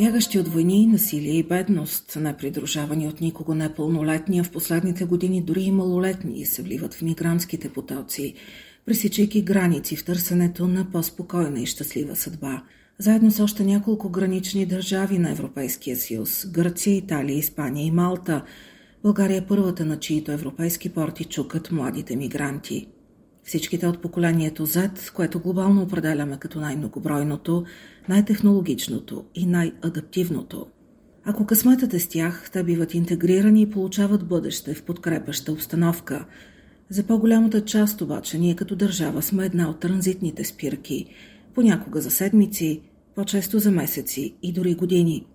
Бягащи от войни, насилие и бедност, непридружавани от никого непълнолетни, а в последните години дори и малолетни се вливат в мигрантските потоци, пресичайки граници в търсенето на по-спокойна и щастлива съдба. Заедно с още няколко гранични държави на Европейския съюз – Гърция, Италия, Испания и Малта – България е първата, на чието европейски порти чукат младите мигранти. Всичките от поколението Z, което глобално определяме като най-многобройното, най-технологичното и най-адаптивното. Ако късметът е с тях, те биват интегрирани и получават бъдеще в подкрепаща обстановка. За по-голямата част обаче ние като държава сме една от транзитните спирки, понякога за седмици, по-често за месеци и дори години.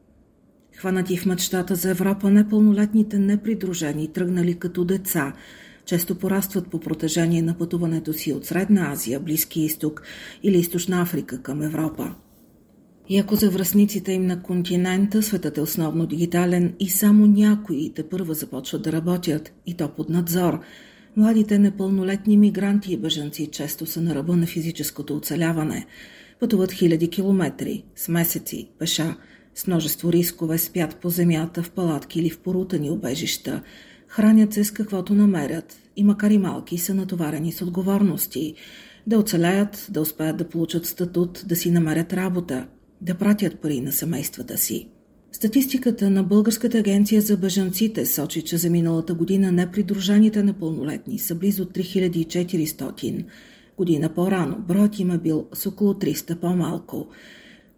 Хванати в мечтата за Европа, непълнолетните непридружени тръгнали като деца – често порастват по протежение на пътуването си от Средна Азия, Близки изток или Източна Африка към Европа. И ако за връзниците им на континента светът е основно дигитален и само някои те първа започват да работят, и то под надзор, младите непълнолетни мигранти и бъженци често са на ръба на физическото оцеляване. Пътуват хиляди километри, с месеци, пеша, с множество рискове, спят по земята, в палатки или в порутани обежища – Хранят се с каквото намерят и макар и малки са натоварени с отговорности. Да оцеляят, да успеят да получат статут, да си намерят работа, да пратят пари на семействата си. Статистиката на Българската агенция за бежанците сочи, че за миналата година непридружените непълнолетни са близо 3400. Година по-рано броят им е бил с около 300 по-малко.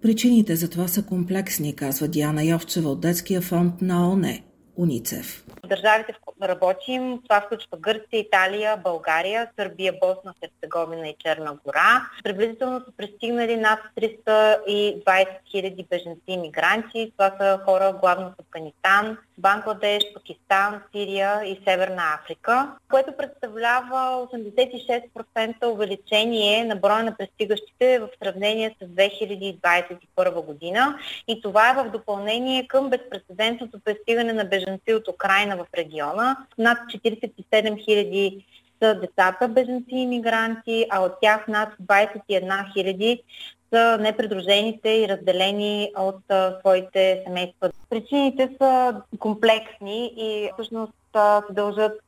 Причините за това са комплексни, казва Диана Йовчева от Детския фонд на ОНЕ, УНИЦЕФ. Държавите, в които работим, това включва Гърция, Италия, България, Сърбия, Босна, Херцеговина и Черна гора. Приблизително са пристигнали над 320 хиляди беженци и мигранти. Това са хора главно в Афганистан, Бангладеш, Пакистан, Сирия и Северна Африка, което представлява 86% увеличение на броя на пристигащите в сравнение с 2021 година. И това е в допълнение към безпредседентното пристигане на беженци от Украина в региона. Над 47 хиляди са децата беженци и мигранти, а от тях над 21 хиляди са непридружените и разделени от своите семейства. Причините са комплексни и всъщност се дължат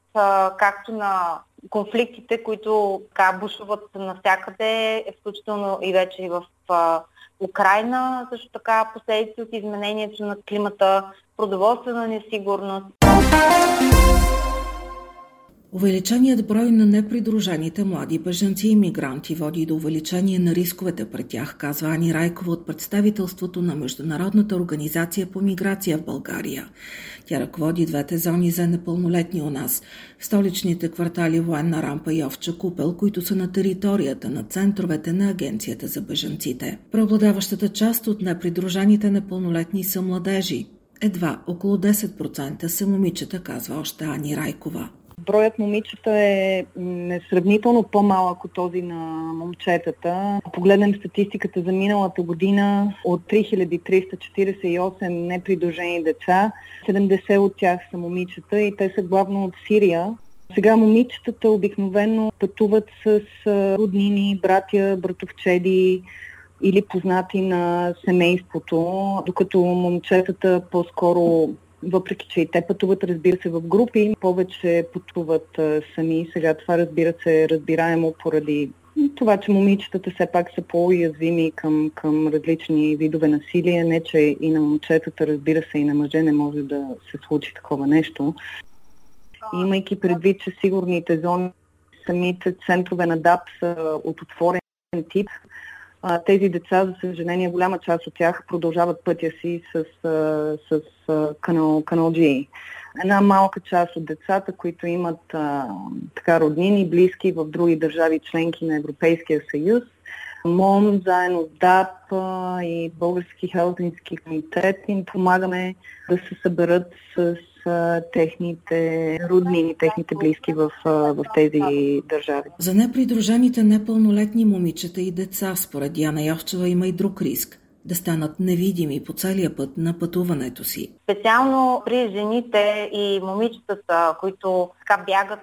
както на конфликтите, които така бушуват навсякъде, включително и вече и в Украина, също така последици от изменението на климата, продоволствена несигурност. Увеличеният брой на непридружените млади бежанци и мигранти води до увеличение на рисковете пред тях, казва Ани Райкова от представителството на Международната организация по миграция в България. Тя ръководи двете зони за непълнолетни у нас столичните квартали Военна рампа и Овча Купел, които са на територията на центровете на Агенцията за бежанците. Преобладаващата част от непридружените непълнолетни са младежи. Едва около 10% са момичета, казва още Ани Райкова. Броят момичета е несравнително по-малък от този на момчетата. Погледнем статистиката за миналата година, от 3348 непридружени деца, 70 от тях са момичета и те са главно от Сирия. Сега момичетата обикновено пътуват с роднини, братя, братовчеди, или познати на семейството, докато момчетата по-скоро въпреки че и те пътуват, разбира се, в групи, повече пътуват сами. Сега това, разбира се, е разбираемо поради това, че момичетата все пак са по-уязвими към, към различни видове насилие. Не, че и на момчетата, разбира се, и на мъже не може да се случи такова нещо. Имайки предвид, че сигурните зони, самите центрове на ДАП са от отворен тип, а, тези деца, за съжаление, голяма част от тях продължават пътя си с, с, с канал, канал G. Една малка част от децата, които имат а, така роднини, близки в други държави, членки на Европейския съюз, МОН, заедно с ДАП и Български хелтински комитет им помагаме да се съберат с техните роднини, техните близки в, в тези държави. За непридружените непълнолетни момичета и деца, според Яна Йовчева, има и друг риск да станат невидими по целия път на пътуването си. Специално при жените и момичетата, които така бягат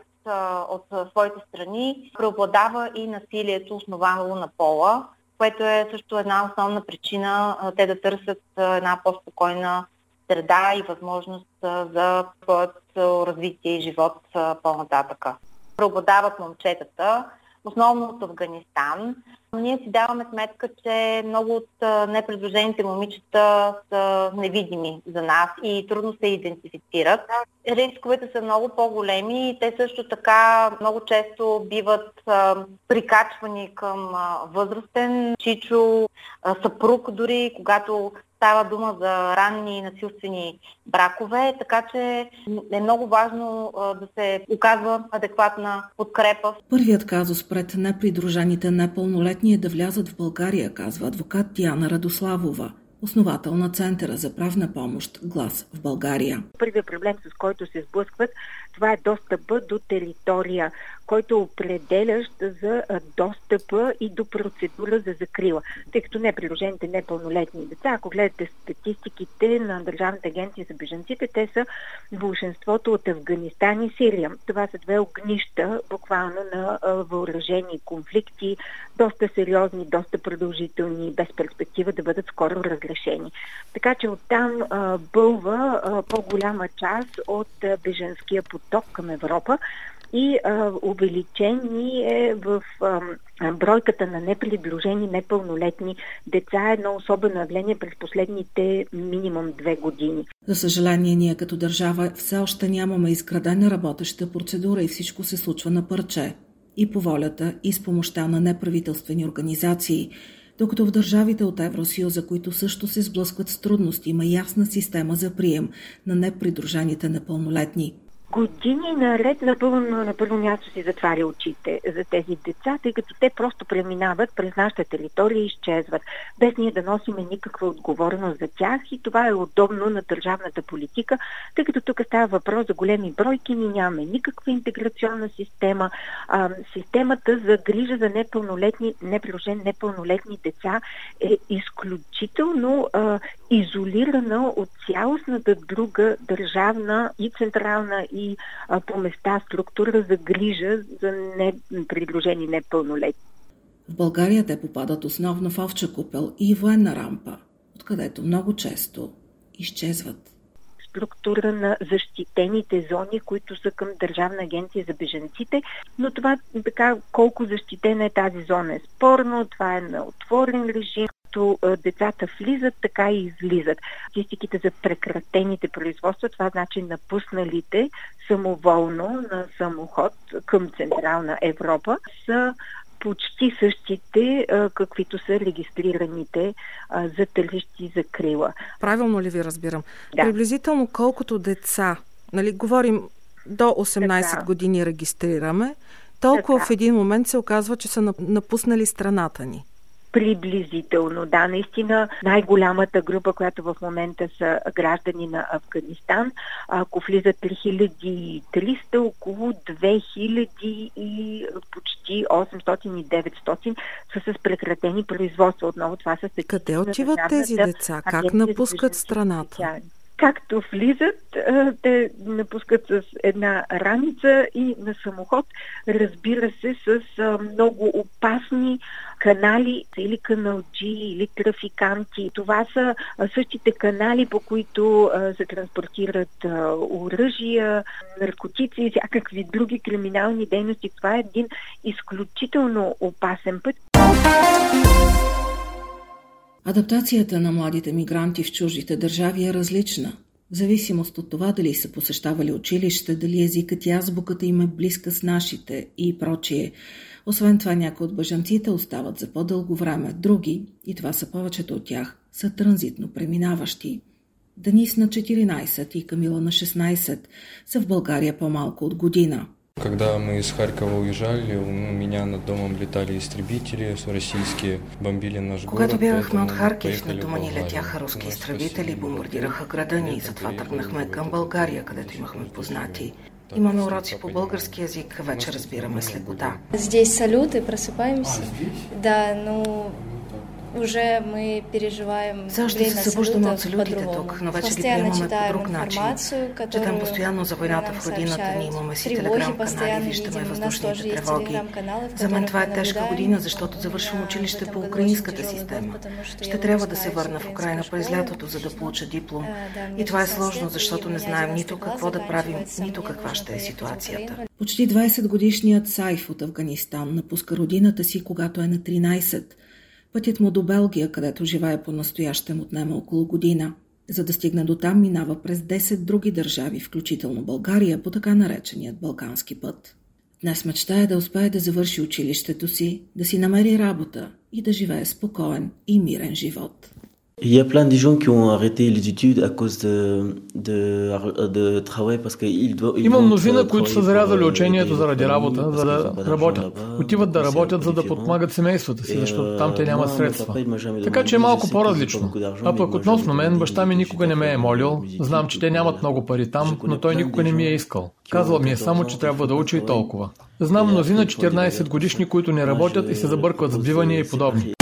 от своите страни, преобладава и насилието, основано на пола, което е също една основна причина те да търсят една по-спокойна среда и възможност за своето развитие и живот по-нататъка. Преобладават момчетата, основно от Афганистан. Ние си даваме сметка, че много от непредложените момичета са невидими за нас и трудно се идентифицират. Рисковете са много по-големи и те също така много често биват прикачвани към възрастен чичо, съпруг дори, когато Става дума за ранни насилствени бракове, така че е много важно да се оказва адекватна подкрепа. Първият казус пред непридружените непълнолетни е да влязат в България, казва адвокат Диана Радославова основател на Центъра за правна помощ Глас в България. Първият проблем, с който се сблъскват, това е достъпа до територия, който е определящ за достъпа и до процедура за закрила. Тъй като не приложените непълнолетни деца, ако гледате статистиките на Държавната агенция за беженците, те са большинството от Афганистан и Сирия. Това са две огнища, буквално на въоръжени конфликти, доста сериозни, доста продължителни, без перспектива да бъдат скоро разрешени. Така че оттам бълва по-голяма част от беженския поток към Европа и а, увеличени е в а, бройката на непридружени непълнолетни деца е едно особено явление през последните минимум две години. За съжаление, ние като държава все още нямаме изградена работеща процедура и всичко се случва на парче. И по волята, и с помощта на неправителствени организации – докато в държавите от Евросъюза, които също се сблъскват с трудности, има ясна система за прием на непридружените непълнолетни – години наред напълно на първо място си затваря очите за тези деца, тъй като те просто преминават през нашата територия и изчезват, без ние да носиме никаква отговорност за тях и това е удобно на държавната политика, тъй като тук става въпрос за големи бройки, ние нямаме никаква интеграционна система. А, системата за грижа за непълнолетни, неприложен непълнолетни деца е изключително а, изолирана от цялостната друга държавна и централна и а, по места структура за грижа за непридружени непълнолетни. В България те попадат основно в овча купел и военна рампа, откъдето много често изчезват структура на защитените зони, които са към Държавна агенция за беженците, но това така колко защитена е тази зона е спорно, това е на отворен режим, както децата влизат, така и излизат. Статистиките за прекратените производства, това значи напусналите самоволно на самоход към Централна Европа, са почти същите, каквито са регистрираните за тържищи за крила. Правилно ли ви разбирам? Да. Приблизително колкото деца, нали, говорим до 18 така. години регистрираме, толкова така. в един момент се оказва, че са напуснали страната ни. Приблизително, да. Наистина най-голямата група, която в момента са граждани на Афганистан, ако влизат 3300, около 2000 и почти 800 и 900 са с прекратени производства. Отново това са Къде отиват тези деца? Как напускат страната? Както влизат, те напускат с една раница и на самоход, разбира се, с много опасни канали или каналджи, или трафиканти. Това са същите канали, по които се транспортират оръжия, наркотици и всякакви други криминални дейности. Това е един изключително опасен път. Адаптацията на младите мигранти в чуждите държави е различна. В зависимост от това дали са посещавали училище, дали езикът и азбуката им е близка с нашите и прочие. Освен това, някои от бъжанците остават за по-дълго време, други, и това са повечето от тях, са транзитно преминаващи. Денис на 14 и Камила на 16 са в България по-малко от година. Когда мы из Харькова уезжали, у меня над домом летали истребители российские, бомбили наш город. Когато бягахме от Харкив, над дома ни летяха руски изтребители, бомбардираха града ни и затова тръгнахме към България, където имахме познати. Имаме уроци по български язик, вече разбираме с лекота. Здесь салюты, просыпаемся. Да, ну, уже мы переживаем Все още се събуждаме от салютите тук, но вече ги приемаме по друг начин. Четем постоянно за войната в родината ни, имаме си телеграм-канали, виждаме въздушните тревоги. За мен това е тежка година, защото завършвам училище по украинската система. Ще трябва да се върна в Украина през лятото, за да получа диплом. И това е сложно, защото не знаем нито какво да правим, нито каква ще е ситуацията. Почти 20 годишният Сайф от Афганистан напуска родината си, когато е на 13. Пътят му до Белгия, където живее по-настоящем отнема около година. За да стигне до там, минава през 10 други държави, включително България, по така нареченият Балкански път. Днес мечтая да успее да завърши училището си, да си намери работа и да живее спокоен и мирен живот. Il y a plein de gens qui ont arrêté les études à cause de, de, de travail parce qu'ils doivent... Има мнозина, които са зарязали учението заради работа, за да работят. Отиват да работят, за да подпомагат семействата си, защото там те нямат средства. Така че е малко по-различно. А пък относно мен, баща ми никога не ме е молил. Знам, че те нямат много пари там, но той никога не ми е искал. Казвал ми е само, че трябва да учи и толкова. Знам мнозина 14 годишни, които не работят и се забъркват с бивания и подобни.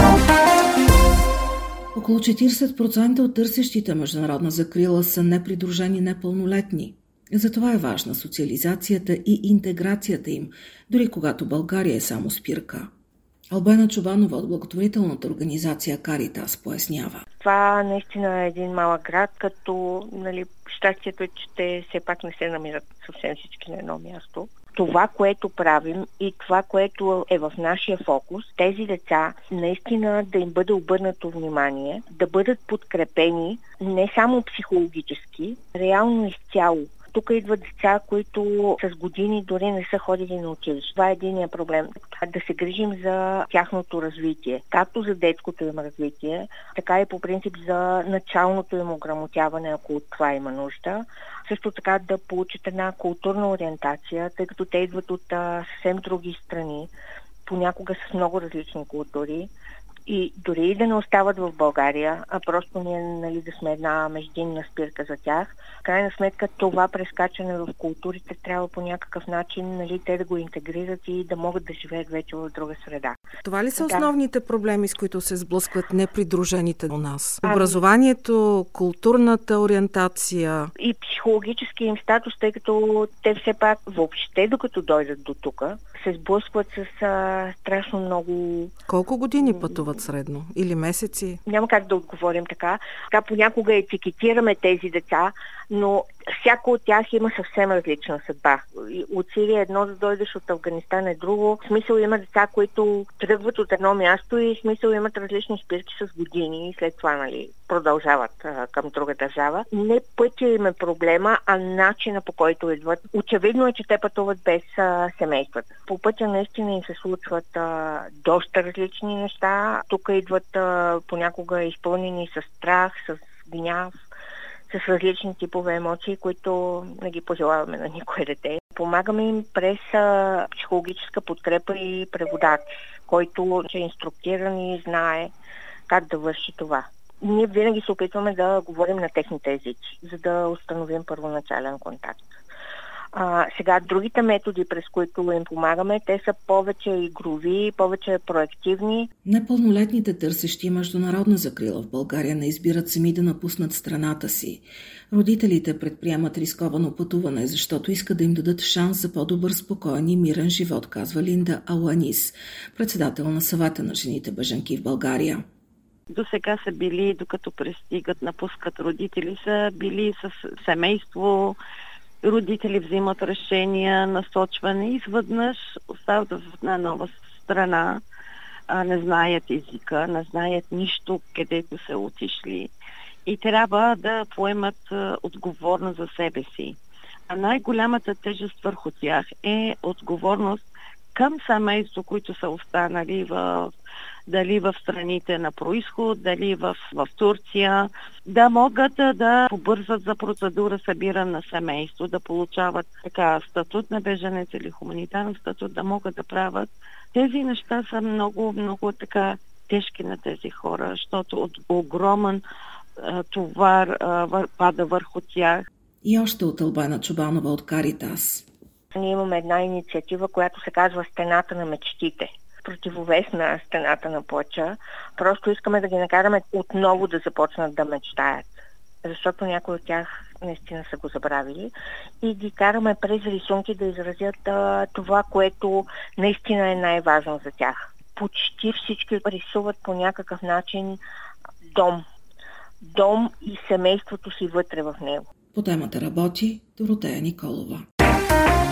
Около 40% от търсещите международна закрила са непридружени непълнолетни. Затова е важна социализацията и интеграцията им, дори когато България е само спирка. Албена Чубанова от благотворителната организация Каритас пояснява. Това наистина е един малък град, като нали, щастието е, че те все пак не се намират съвсем всички на едно място това, което правим и това, което е в нашия фокус, тези деца наистина да им бъде обърнато внимание, да бъдат подкрепени не само психологически, реално изцяло. Тук идват деца, които с години дори не са ходили на училище. Това е единия проблем. Да се грижим за тяхното развитие. Както за детското им развитие, така и по принцип за началното им ограмотяване, ако от това има нужда също така да получат една културна ориентация, тъй като те идват от а, съвсем други страни, понякога с много различни култури. И дори и да не остават в България, а просто ние нали, да сме една междинна спирка за тях, крайна сметка това прескачане в културите трябва по някакъв начин нали, те да го интегрират и да могат да живеят вече в друга среда. Това ли са да. основните проблеми, с които се сблъскват непридружените у нас? А, Образованието, културната ориентация? И психологически им статус, тъй като те все пак въобще докато дойдат до тук, се сблъскват с а, страшно много... Колко години пътуват средно? Или месеци? Няма как да отговорим така. Така понякога етикетираме тези деца, но всяко от тях има съвсем различна съдба. От Сирия едно да дойдеш, от Афганистан е друго. В смисъл има деца, които тръгват от едно място и в смисъл имат различни спирки с години и след това нали, продължават а, към друга държава. Не пътя им е проблема, а начина по който идват. Очевидно е, че те пътуват без а, семействата. По пътя наистина им се случват а, доста различни неща. Тук идват а, понякога изпълнени с страх, с гняв, с различни типове емоции, които не ги пожелаваме на никое дете. Помагаме им през психологическа подкрепа и преводач, който е инструктиран и знае как да върши това. Ние винаги се опитваме да говорим на техните езици, за да установим първоначален контакт. А, сега, другите методи, през които им помагаме, те са повече игрови, повече проективни. Непълнолетните търсещи международна закрила в България не избират сами да напуснат страната си. Родителите предприемат рисковано пътуване, защото искат да им дадат шанс за по-добър, спокоен и мирен живот, казва Линда Аланис, председател на съвета на жените бъжанки в България. До сега са били, докато пристигат, напускат родители, са били с семейство, родители взимат решения, насочване изведнъж остават в една нова страна, а, не знаят езика, не знаят нищо, където са отишли и трябва да поемат отговорност за себе си. А най-голямата тежест върху тях е отговорност към семейство, които са останали в дали в страните на происход, дали в, в Турция, да могат да побързат за процедура събиране на семейство, да получават така статут на беженец или хуманитарен статут, да могат да правят. Тези неща са много, много така тежки на тези хора, защото от огромен а, товар а, пада върху тях. И още от Албана Чубанова от Каритас. Ние имаме една инициатива, която се казва Стената на мечтите противовес на стената на плача. Просто искаме да ги накараме отново да започнат да мечтаят. Защото някои от тях наистина са го забравили. И ги караме през рисунки да изразят а, това, което наистина е най-важно за тях. Почти всички рисуват по някакъв начин дом. Дом и семейството си вътре в него. По темата работи Доротея Николова.